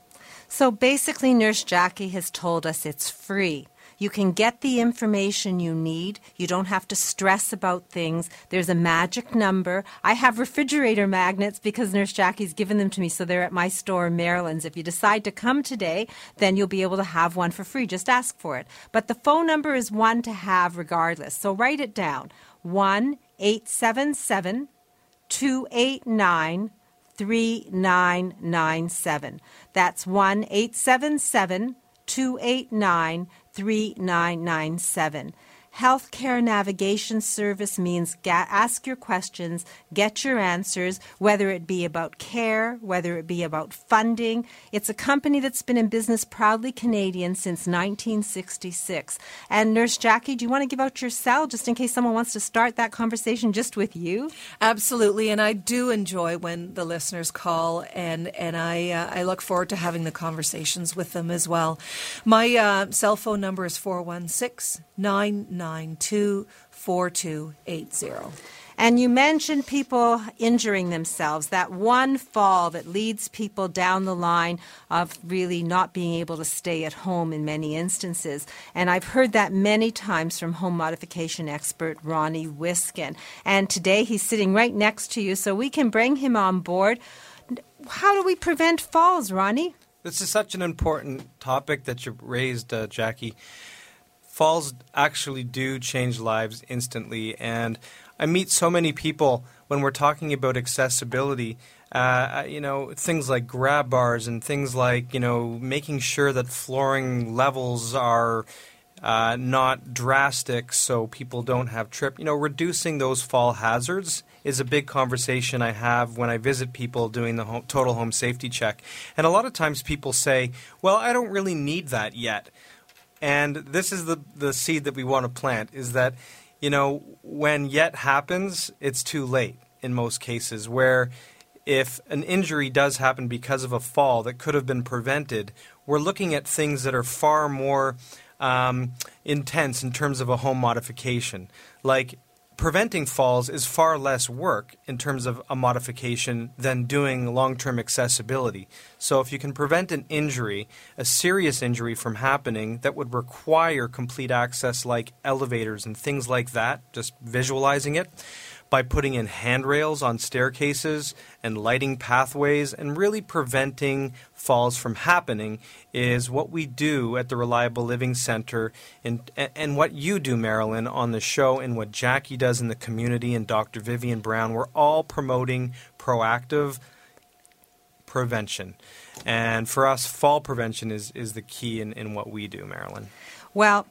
So basically, Nurse Jackie has told us it's free. You can get the information you need. You don't have to stress about things. There's a magic number. I have refrigerator magnets because Nurse Jackie's given them to me, so they're at my store in Marilyn's. If you decide to come today, then you'll be able to have one for free. Just ask for it. But the phone number is one to have regardless. So write it down 1 877 289 3997. That's 1 877 289 3997. Healthcare Navigation Service means ask your questions, get your answers, whether it be about care, whether it be about funding. It's a company that's been in business proudly Canadian since 1966. And Nurse Jackie, do you want to give out your cell just in case someone wants to start that conversation just with you? Absolutely, and I do enjoy when the listeners call, and and I uh, I look forward to having the conversations with them as well. My uh, cell phone number is 416 992 4280. And you mentioned people injuring themselves, that one fall that leads people down the line of really not being able to stay at home in many instances. And I've heard that many times from home modification expert Ronnie Wiskin. And today he's sitting right next to you, so we can bring him on board. How do we prevent falls, Ronnie? This is such an important topic that you raised, uh, Jackie falls actually do change lives instantly. And I meet so many people when we're talking about accessibility, uh, you know, things like grab bars and things like, you know, making sure that flooring levels are uh, not drastic so people don't have trip. You know, reducing those fall hazards is a big conversation I have when I visit people doing the home, total home safety check. And a lot of times people say, well, I don't really need that yet. And this is the, the seed that we want to plant is that, you know, when yet happens, it's too late in most cases, where if an injury does happen because of a fall that could have been prevented, we're looking at things that are far more um, intense in terms of a home modification. Like preventing falls is far less work in terms of a modification than doing long term accessibility. So, if you can prevent an injury, a serious injury from happening that would require complete access, like elevators and things like that, just visualizing it, by putting in handrails on staircases and lighting pathways and really preventing falls from happening is what we do at the Reliable Living Center and, and what you do, Marilyn, on the show and what Jackie does in the community and Dr. Vivian Brown. We're all promoting proactive prevention. And for us, fall prevention is, is the key in, in what we do, Marilyn. Well,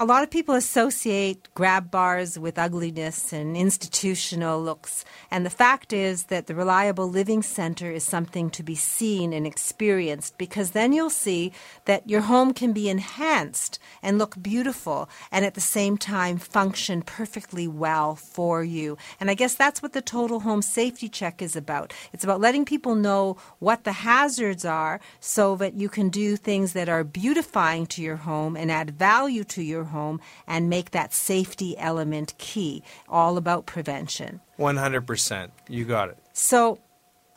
a lot of people associate grab bars with ugliness and institutional looks. And the fact is that the Reliable Living Center is something to be seen and experienced because then you'll see that your home can be enhanced and look beautiful and at the same time function perfectly well for you. And I guess that's what the Total Home Safety Check is about. It's about letting people know what the hazards are so that you can do things that are beautifying to your home and add value to your home and make that safety element key. All about prevention. 100%. You got it. So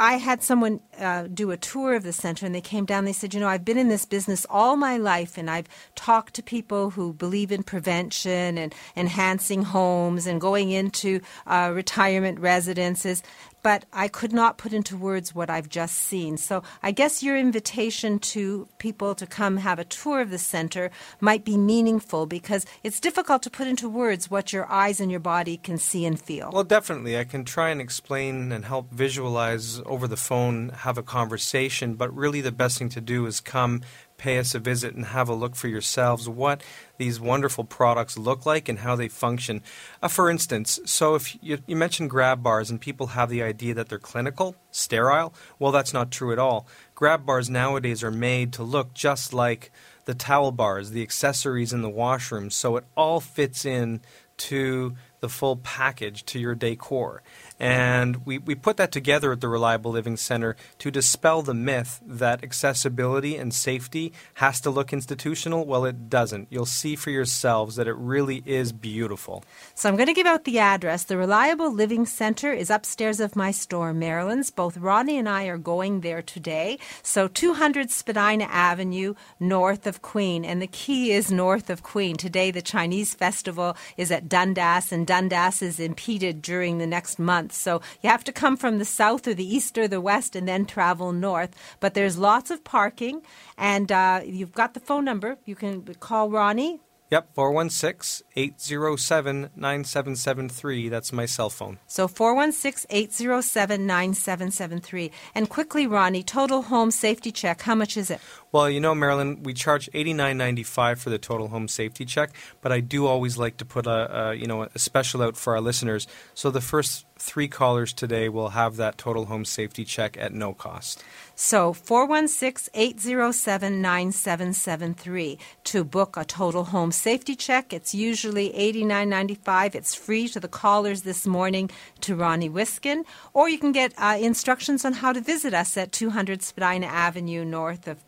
I had someone uh, do a tour of the center, and they came down. They said, "You know, I've been in this business all my life, and I've talked to people who believe in prevention and enhancing homes and going into uh, retirement residences but I could not put into words what I've just seen. So I guess your invitation to people to come have a tour of the center might be meaningful because it's difficult to put into words what your eyes and your body can see and feel. Well, definitely. I can try and explain and help visualize over the phone, have a conversation, but really the best thing to do is come pay us a visit and have a look for yourselves what these wonderful products look like and how they function. Uh, for instance, so if you, you mentioned grab bars and people have the idea that they're clinical, sterile, well, that's not true at all. Grab bars nowadays are made to look just like the towel bars, the accessories in the washroom, so it all fits in to the full package to your decor. And we, we put that together at the Reliable Living Center to dispel the myth that accessibility and safety has to look institutional. Well, it doesn't. You'll see for yourselves that it really is beautiful. So I'm going to give out the address. The Reliable Living Center is upstairs of my store, Marilyn's. Both Ronnie and I are going there today. So 200 Spadina Avenue, north of Queen. And the key is north of Queen. Today, the Chinese festival is at Dundas, and Dundas is impeded during the next month. So you have to come from the south or the east or the west and then travel north. But there's lots of parking, and uh, you've got the phone number. You can call Ronnie. Yep, 416 807 9773. That's my cell phone. So 416 807 9773. And quickly, Ronnie, total home safety check, how much is it? Well, you know, Marilyn, we charge eighty nine ninety five for the total home safety check, but I do always like to put a, a you know a special out for our listeners. So the first three callers today will have that total home safety check at no cost. So 416-807-9773 to book a total home safety check. It's usually $89.95. It's free to the callers this morning to Ronnie Wiskin. Or you can get uh, instructions on how to visit us at 200 Spadina Avenue north of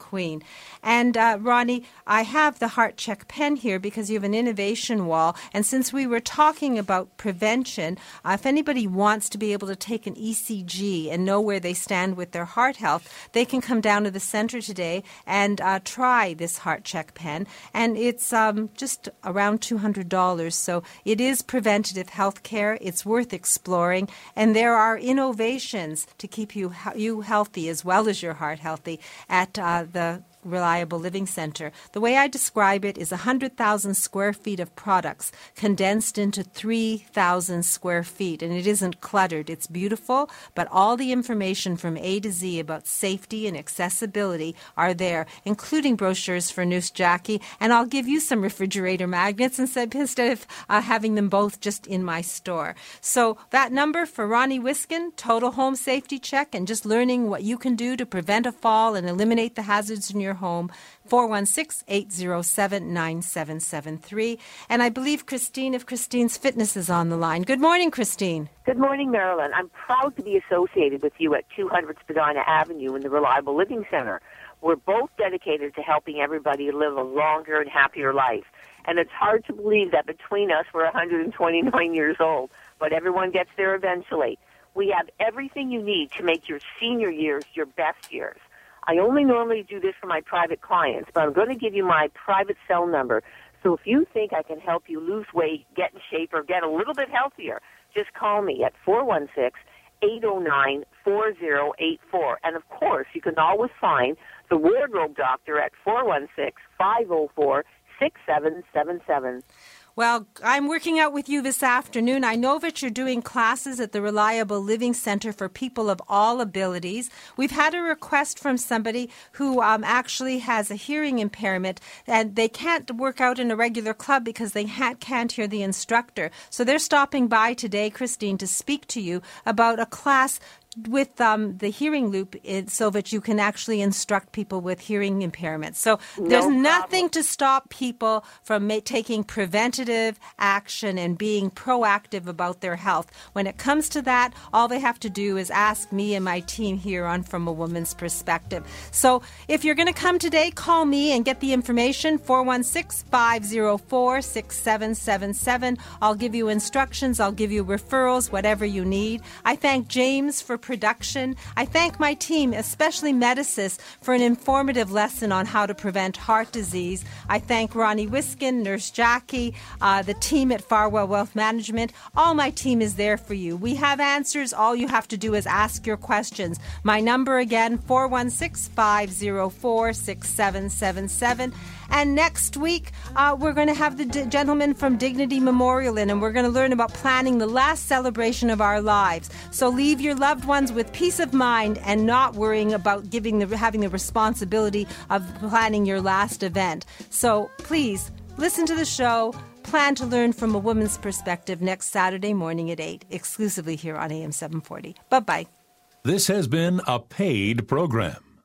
And uh, Ronnie, I have the heart check pen here because you have an innovation wall. And since we were talking about prevention, uh, if anybody wants to be able to take an ECG and know where they stand with their heart health, they can come down to the center today and uh, try this heart check pen. And it's um, just around $200. So it is preventative health care. It's worth exploring. And there are innovations to keep you, you healthy as well as your heart healthy at uh, the Reliable Living Center. The way I describe it is 100,000 square feet of products condensed into 3,000 square feet. And it isn't cluttered, it's beautiful, but all the information from A to Z about safety and accessibility are there, including brochures for Nurse Jackie. And I'll give you some refrigerator magnets instead, of uh, having them both just in my store. So that number for Ronnie Wiskin, total home safety check, and just learning what you can do to prevent a fall and eliminate the hazards in your home, 416 807 9773. And I believe Christine of Christine's Fitness is on the line. Good morning, Christine. Good morning, Marilyn. I'm proud to be associated with you at 200 Spadina Avenue in the Reliable Living Center. We're both dedicated to helping everybody live a longer and happier life. And it's hard to believe that between us, we're 129 years old, but everyone gets there eventually. We have everything you need to make your senior years your best years. I only normally do this for my private clients, but I'm going to give you my private cell number. So if you think I can help you lose weight, get in shape, or get a little bit healthier, just call me at 416 809 4084. And of course, you can always find the Wardrobe Doctor at 416 504 6777. Well, I'm working out with you this afternoon. I know that you're doing classes at the Reliable Living Center for people of all abilities. We've had a request from somebody who um, actually has a hearing impairment and they can't work out in a regular club because they ha- can't hear the instructor. So they're stopping by today, Christine, to speak to you about a class with um, the hearing loop it, so that you can actually instruct people with hearing impairments. So No there's problem. nothing to stop people from ma- taking preventative action and being proactive about their health. When it comes to that, all they have to do is ask me and my team here on From a Woman's Perspective. So if you're going to come today, call me and get the information 416 504 6777. I'll give you instructions, I'll give you referrals, whatever you need. I thank James for production. I thank my team, especially Medisys, for an informative lesson on how to prevent heart disease. I thank Ronnie Wiskin, Nurse Jackie, uh, the team at Farwell Wealth Management. All my team is there for you. We have answers. All you have to do is ask your questions. My number again, 416 504 6777. And next week, uh, we're going to have the d- gentleman from Dignity Memorial in, and we're going to learn about planning the last celebration of our lives. So leave your loved ones with peace of mind and not worrying about giving the, having the responsibility of planning your last event. So please listen to the show. Plan to learn from a woman's perspective next Saturday morning at 8, exclusively here on AM 740. Bye bye. This has been a paid program.